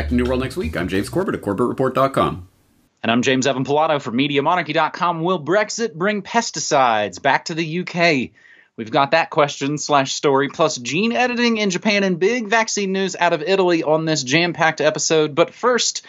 back to New World next week. I'm James Corbett at CorbettReport.com. And I'm James Evan Pilato for MediaMonarchy.com. Will Brexit bring pesticides back to the UK? We've got that question slash story, plus gene editing in Japan and big vaccine news out of Italy on this jam packed episode. But first,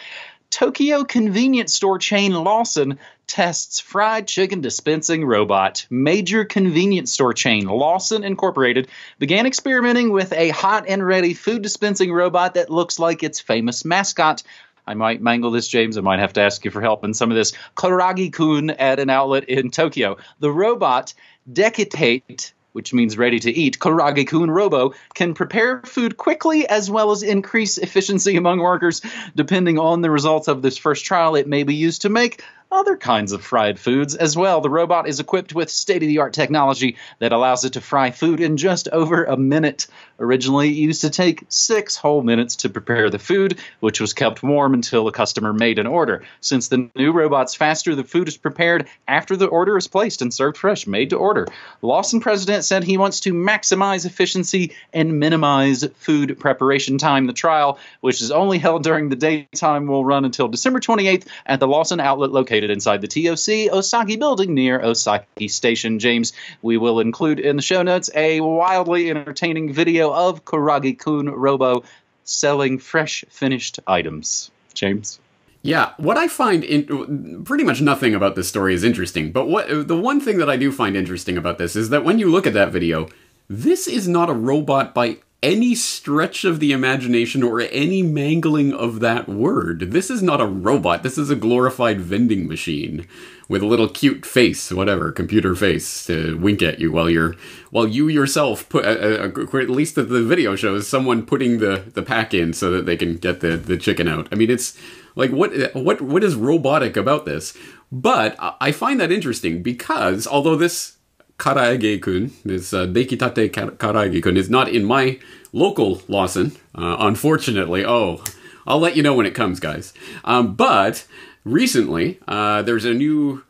Tokyo convenience store chain Lawson tests fried chicken dispensing robot. Major convenience store chain Lawson Incorporated began experimenting with a hot and ready food dispensing robot that looks like its famous mascot. I might mangle this, James. I might have to ask you for help in some of this. Kuragi kun at an outlet in Tokyo. The robot, Decatate, which means ready to eat, Kurage Kun Robo can prepare food quickly as well as increase efficiency among workers. Depending on the results of this first trial, it may be used to make other kinds of fried foods as well. The robot is equipped with state of the art technology that allows it to fry food in just over a minute. Originally, it used to take six whole minutes to prepare the food, which was kept warm until a customer made an order. Since the new robot's faster, the food is prepared after the order is placed and served fresh, made to order. Lawson president said he wants to maximize efficiency and minimize food preparation time. The trial, which is only held during the daytime, will run until December 28th at the Lawson outlet located located inside the TOC Osaki building near Osaki Station. James, we will include in the show notes a wildly entertaining video of Kuragi Kun Robo selling fresh finished items. James? Yeah, what I find in, pretty much nothing about this story is interesting, but what the one thing that I do find interesting about this is that when you look at that video, this is not a robot by any stretch of the imagination or any mangling of that word. This is not a robot. This is a glorified vending machine with a little cute face, whatever, computer face to wink at you while you're while you yourself put uh, uh, at least the video shows someone putting the the pack in so that they can get the the chicken out. I mean, it's like what what what is robotic about this? But I find that interesting because although this Karaage-kun, this uh, Dekitate Karaage-kun, is not in my local Lawson, uh, unfortunately. Oh, I'll let you know when it comes, guys. Um, but recently, uh, there's a new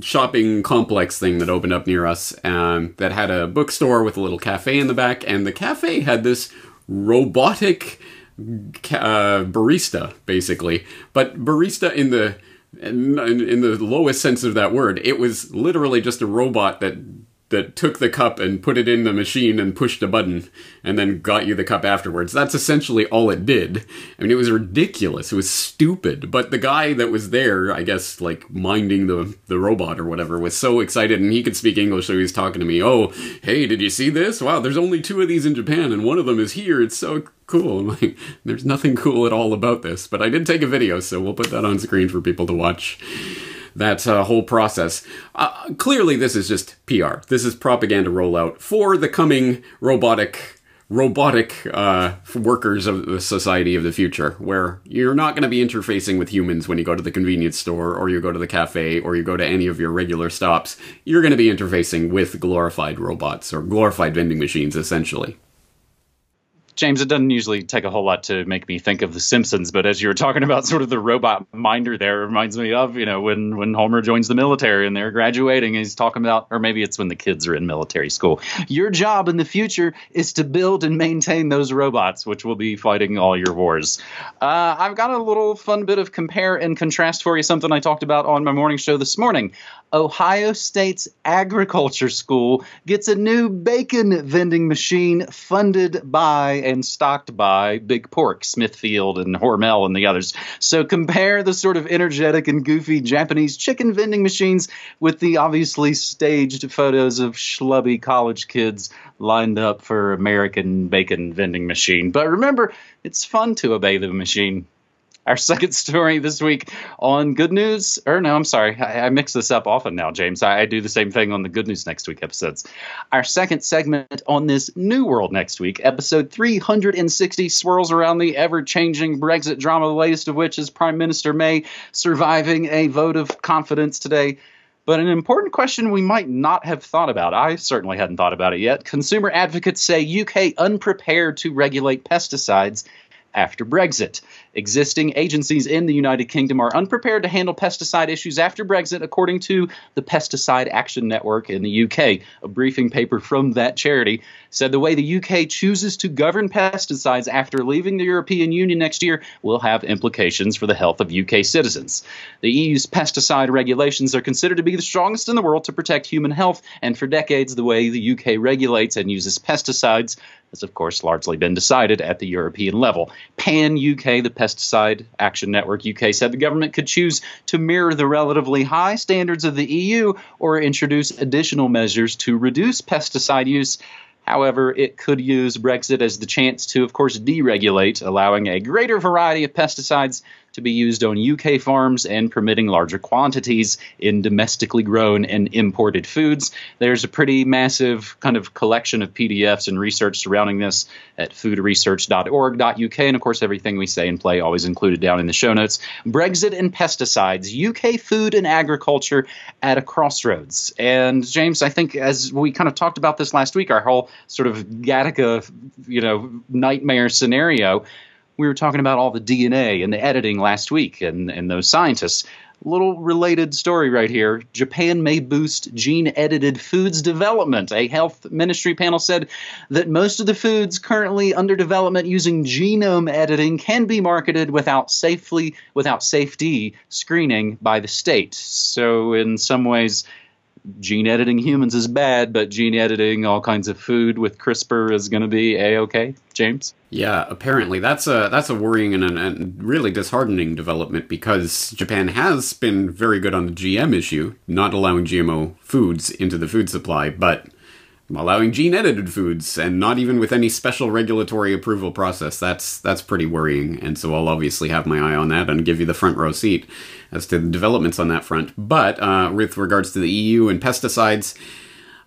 shopping complex thing that opened up near us um, that had a bookstore with a little cafe in the back, and the cafe had this robotic uh, barista, basically, but barista in the in, in the lowest sense of that word, it was literally just a robot that that took the cup and put it in the machine and pushed a button and then got you the cup afterwards. That's essentially all it did. I mean, it was ridiculous. It was stupid. But the guy that was there, I guess, like minding the, the robot or whatever, was so excited and he could speak English, so he was talking to me. Oh, hey, did you see this? Wow, there's only two of these in Japan and one of them is here. It's so cool. I'm like, there's nothing cool at all about this. But I did take a video, so we'll put that on screen for people to watch that uh, whole process. Uh, clearly, this is just PR. This is propaganda rollout for the coming robotic robotic uh, workers of the society of the future, where you're not going to be interfacing with humans when you go to the convenience store or you go to the cafe or you go to any of your regular stops. You're going to be interfacing with glorified robots or glorified vending machines, essentially. James, it doesn't usually take a whole lot to make me think of The Simpsons, but as you were talking about sort of the robot minder there, it reminds me of, you know, when, when Homer joins the military and they're graduating, he's talking about, or maybe it's when the kids are in military school. Your job in the future is to build and maintain those robots, which will be fighting all your wars. Uh, I've got a little fun bit of compare and contrast for you, something I talked about on my morning show this morning. Ohio State's agriculture school gets a new bacon vending machine funded by and stocked by Big Pork, Smithfield, and Hormel, and the others. So compare the sort of energetic and goofy Japanese chicken vending machines with the obviously staged photos of schlubby college kids lined up for American bacon vending machine. But remember, it's fun to obey the machine our second story this week on Good News. Or no, I'm sorry, I, I mix this up often now, James. I, I, do the same thing on the Good News Next Week episodes. Our second segment on this New World Next Week, episode 360, swirls around the ever changing Brexit drama, the latest of which is Prime Minister May surviving a vote of confidence today. But an important question we might not have thought about. I certainly hadn't thought about it yet. Consumer advocates say UK unprepared to regulate pesticides after Brexit. Existing agencies in the United Kingdom are unprepared to handle pesticide issues after Brexit, according to the Pesticide Action Network in the UK. A briefing paper from that charity said the way the UK chooses to govern pesticides after leaving the European Union next year will have implications for the health of UK citizens. The EU's pesticide regulations are considered to be the strongest in the world to protect human health, and for decades, the way the UK regulates and uses pesticides has, of course, largely been decided at the European level. PAN UK, the Pesticide Action Network UK, said the government could choose to mirror the relatively high standards of the EU or introduce additional measures to reduce pesticide use. However, it could use Brexit as the chance to, of course, deregulate, allowing a greater variety of pesticides to be used on UK farms and permitting larger quantities in domestically grown and imported foods. There's a pretty massive kind of collection of PDFs and research surrounding this at foodresearch.org.uk. And of course, everything we say and play always included down in the show notes. Brexit and pesticides, UK food and agriculture at a crossroads. And James, I think as we kind of talked about this last week, our whole sort of Gattaca, you know, nightmare scenario we were talking about all the DNA and the editing last week and, and those scientists. Little related story right here. Japan may boost gene edited foods development. A health ministry panel said that most of the foods currently under development using genome editing can be marketed without safely without safety screening by the state. So in some ways gene editing humans is bad, but gene editing all kinds of food with CRISPR is going to be a okay. James. Yeah, apparently that's a that's a worrying and, and really disheartening development because Japan has been very good on the GM issue, not allowing GMO foods into the food supply, but allowing gene edited foods and not even with any special regulatory approval process. That's that's pretty worrying, and so I'll obviously have my eye on that and give you the front row seat as to the developments on that front. But uh, with regards to the EU and pesticides.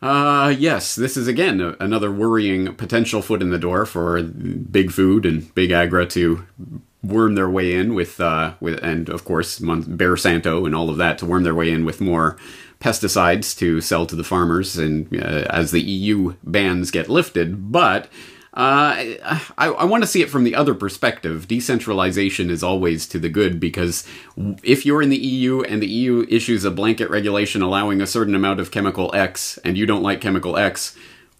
Uh, yes, this is again a, another worrying potential foot in the door for big food and big agra to worm their way in with, uh, with and of course Bayer Santo and all of that to worm their way in with more pesticides to sell to the farmers and uh, as the EU bans get lifted. But uh, I, I want to see it from the other perspective. Decentralization is always to the good because if you're in the EU and the EU issues a blanket regulation allowing a certain amount of chemical X and you don't like chemical X,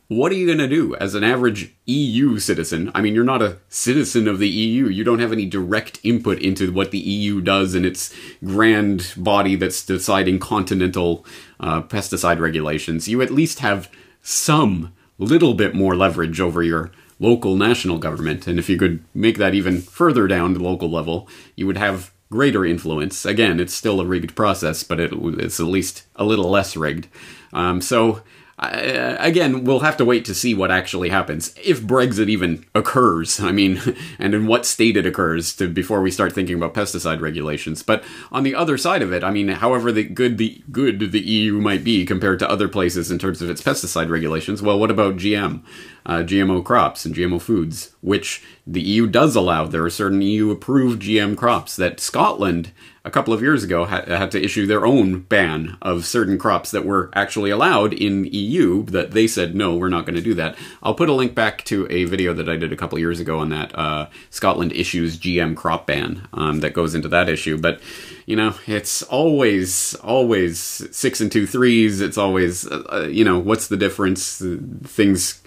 what are you going to do as an average EU citizen? I mean, you're not a citizen of the EU. You don't have any direct input into what the EU does in its grand body that's deciding continental uh, pesticide regulations. You at least have some little bit more leverage over your local national government. And if you could make that even further down the local level, you would have greater influence. Again, it's still a rigged process, but it, it's at least a little less rigged. Um, so again, we'll have to wait to see what actually happens if Brexit even occurs. I mean, and in what state it occurs to before we start thinking about pesticide regulations. But on the other side of it, I mean, however the good the good the EU might be compared to other places in terms of its pesticide regulations, well, what about GM, uh, GMO crops and GMO foods, which the EU does allow? There are certain EU approved GM crops that Scotland a couple of years ago had, had to issue their own ban of certain crops that were actually allowed in EU that they said no we're not going to do that. I'll put a link back to a video that i did a couple years ago on that uh, scotland issues gm crop ban um, that goes into that issue. But you know it's always always six and two threes. It's always uh, you know what's the difference? Things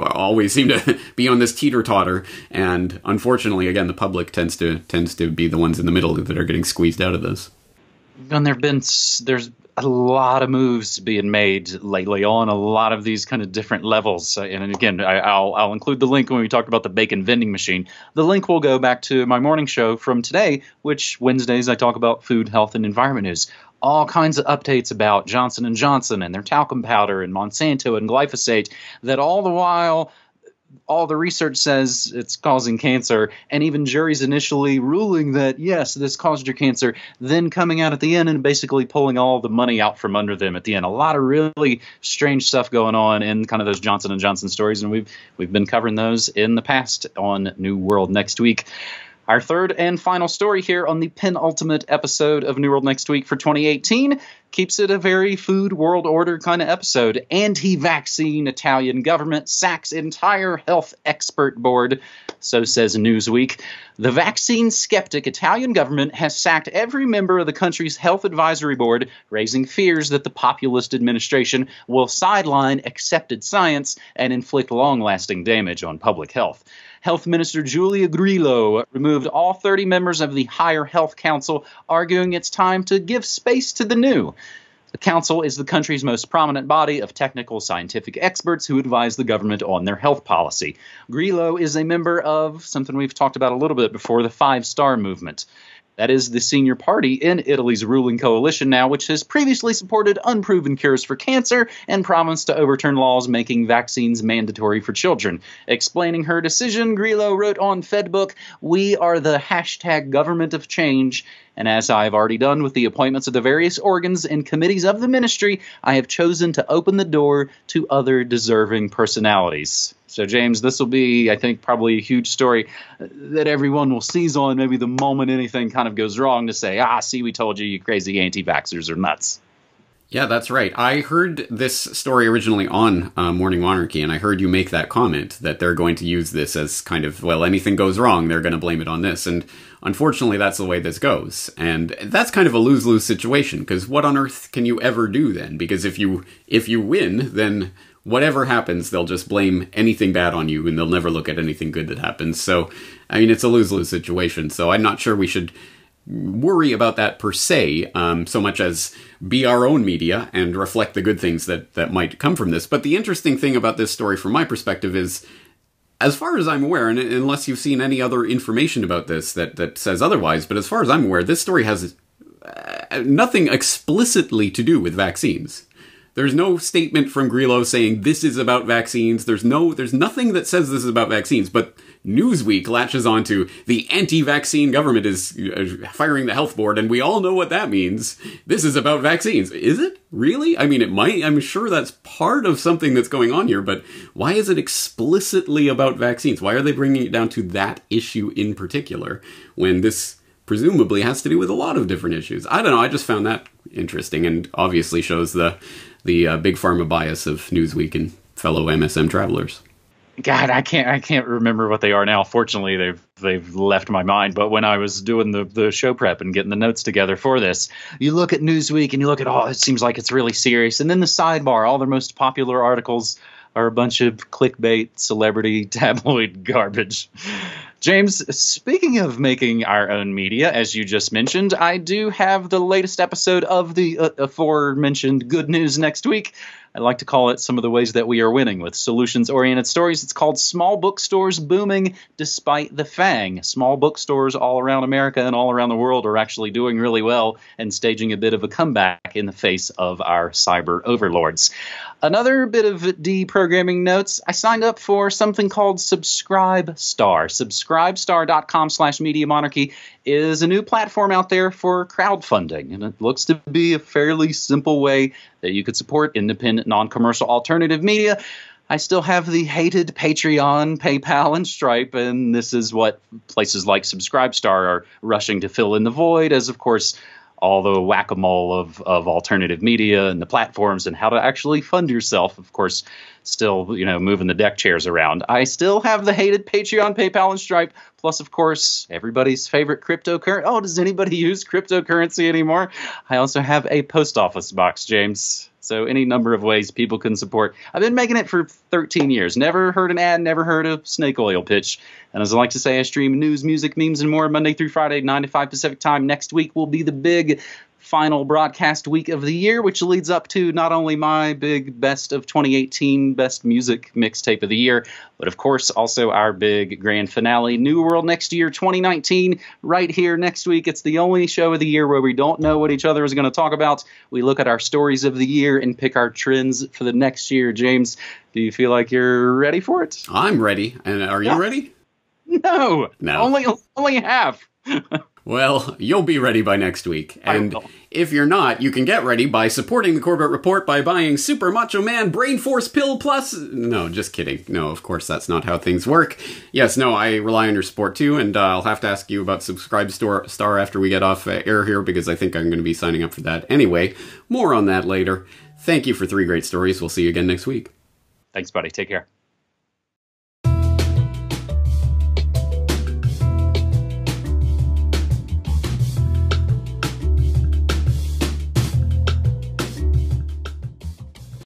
always seem to be on this teeter totter, and unfortunately, again, the public tends to tends to be the ones in the middle that are getting squeezed out of this. And there've been there's a lot of moves being made lately on a lot of these kind of different levels. Uh, and again, I, will I'll include the link when we talk about the bacon vending machine. The link will go back to my morning show from today, which Wednesdays I talk about food, health, and environment news all kinds of updates about Johnson and Johnson and their talcum powder and Monsanto and glyphosate that all the while all the research says it's causing cancer. And even juries initially ruling that yes this caused your cancer then coming out at the end and basically pulling all the money out from under them at the end. A lot of really strange stuff going on in kind of those Johnson and Johnson stories. And we've we've been covering those in the past on New World next week Our third and final story here on the penultimate episode of New World Next Week for 2018 keeps it a very food world order kind of episode. Anti vaccine Italian government sacks entire health expert board, so says Newsweek. The vaccine skeptic Italian government has sacked every member of the country's health advisory board, raising fears that the populist administration will sideline accepted science and inflict long lasting damage on public health. Health Minister Giulia Grillo removed all 30 members of the Higher Health Council, arguing it's time to give space to the new. The council is the country's most prominent body of technical scientific experts who advise the government on their health policy. Grillo is a member of something we've talked about a little bit before the Five Star Movement. That is the senior party in Italy's ruling coalition now, which has previously supported unproven cures for cancer and promised to overturn laws making vaccines mandatory for children. Explaining her decision, Grillo wrote on Fedbook, We are the hashtag government of change and as I have already done with the appointments of the various organs and committees of the ministry, I have chosen to open the door to other deserving personalities. So, James, this will be, I think, probably a huge story that everyone will seize on maybe the moment anything kind of goes wrong to say, ah, see, we told you, you crazy anti vaxxers are nuts. Yeah, that's right. I heard this story originally on uh, Morning Monarchy, and I heard you make that comment that they're going to use this as kind of, well, anything goes wrong, they're going to blame it on this. And unfortunately, that's the way this goes. And that's kind of a lose lose situation, because what on earth can you ever do then? Because if you if you win, then whatever happens, they'll just blame anything bad on you, and they'll never look at anything good that happens. So, I mean, it's a lose lose situation. So I'm not sure we should worry about that per se, um, so much as be our own media and reflect the good things that, that might come from this. But the interesting thing about this story, from my perspective, is as far as I'm aware, and unless you've seen any other information about this that, that says otherwise, but as far as I'm aware, this story has uh, nothing explicitly to do with vaccines. There's no statement from Grillo saying this is about vaccines. There's no, there's nothing that says this is about vaccines, but Newsweek latches onto the anti-vaccine government is firing the health board, and we all know what that means. This is about vaccines. Is it really? I mean, it might. I'm sure that's part of something that's going on here, but why is it explicitly about vaccines? Why are they bringing it down to that issue in particular when this presumably has to do with a lot of different issues? I don't know. I just found that interesting, and obviously shows the the uh, big pharma bias of Newsweek and fellow MSM travelers. God, I can't I can't remember what they are now. Fortunately, they've they've left my mind. But when I was doing the the show prep and getting the notes together for this, you look at Newsweek and you look at oh, it seems like it's really serious. And then the sidebar, all their most popular articles are a bunch of clickbait, celebrity, tabloid garbage. James, speaking of making our own media, as you just mentioned, I do have the latest episode of the uh, aforementioned Good News Next Week I like to call it some of the ways that we are winning with solutions oriented stories. It's called Small Bookstores Booming Despite the Fang. Small bookstores all around America and all around the world are actually doing really well and staging a bit of a comeback in the face of our cyber overlords. Another bit of deprogramming notes. I signed up for something called Subscribe Star. Subscribestar.com slash Media Monarchy is a new platform out there for crowdfunding, and it looks to be a fairly simple way that you could support independent, non commercial alternative media. I still have the hated Patreon, PayPal, and Stripe, and this is what places like Subscribestar are rushing to fill in the void, as of course all the whack a mole of, of alternative media and the platforms and how to actually fund yourself. Of course, still, you know, moving the deck chairs around. I still have the hated Patreon, PayPal, and Stripe. Plus, of course, everybody's favorite cryptocurrency. Oh, does anybody use cryptocurrency anymore? I also have a post office box, James. So any number of ways people can support. I've been making it for 13 years. Never heard an ad, never heard a snake oil pitch. And as I like to say, I stream news, music, memes, and more Monday through Friday, 9 to 5 Pacific time. Next week will be the big final broadcast week of the year, which leads up to not only my big best of 2018 best music mixtape of the year, but of course also our big grand finale, New World Next Year 2019, right here next week. It's the only show of the year where we don't know what each other is going to talk about. We look at our stories of the year and pick our trends for the next year. James, do you feel like you're ready for it? I'm ready. And are you yeah. ready? No, no, only only half. Well, you'll be ready by next week. And if you're not, you can get ready by supporting the Corbett Report by buying Super Macho Man Brain Force Pill Plus. No, just kidding. No, of course, that's not how things work. Yes, no, I rely on your support too, and uh, I'll have to ask you about Subscribe Star, Star after we get off uh, air here because I think I'm going to be signing up for that anyway. More on that later. Thank you for three great stories. We'll see you again next week. Thanks, buddy. Take care.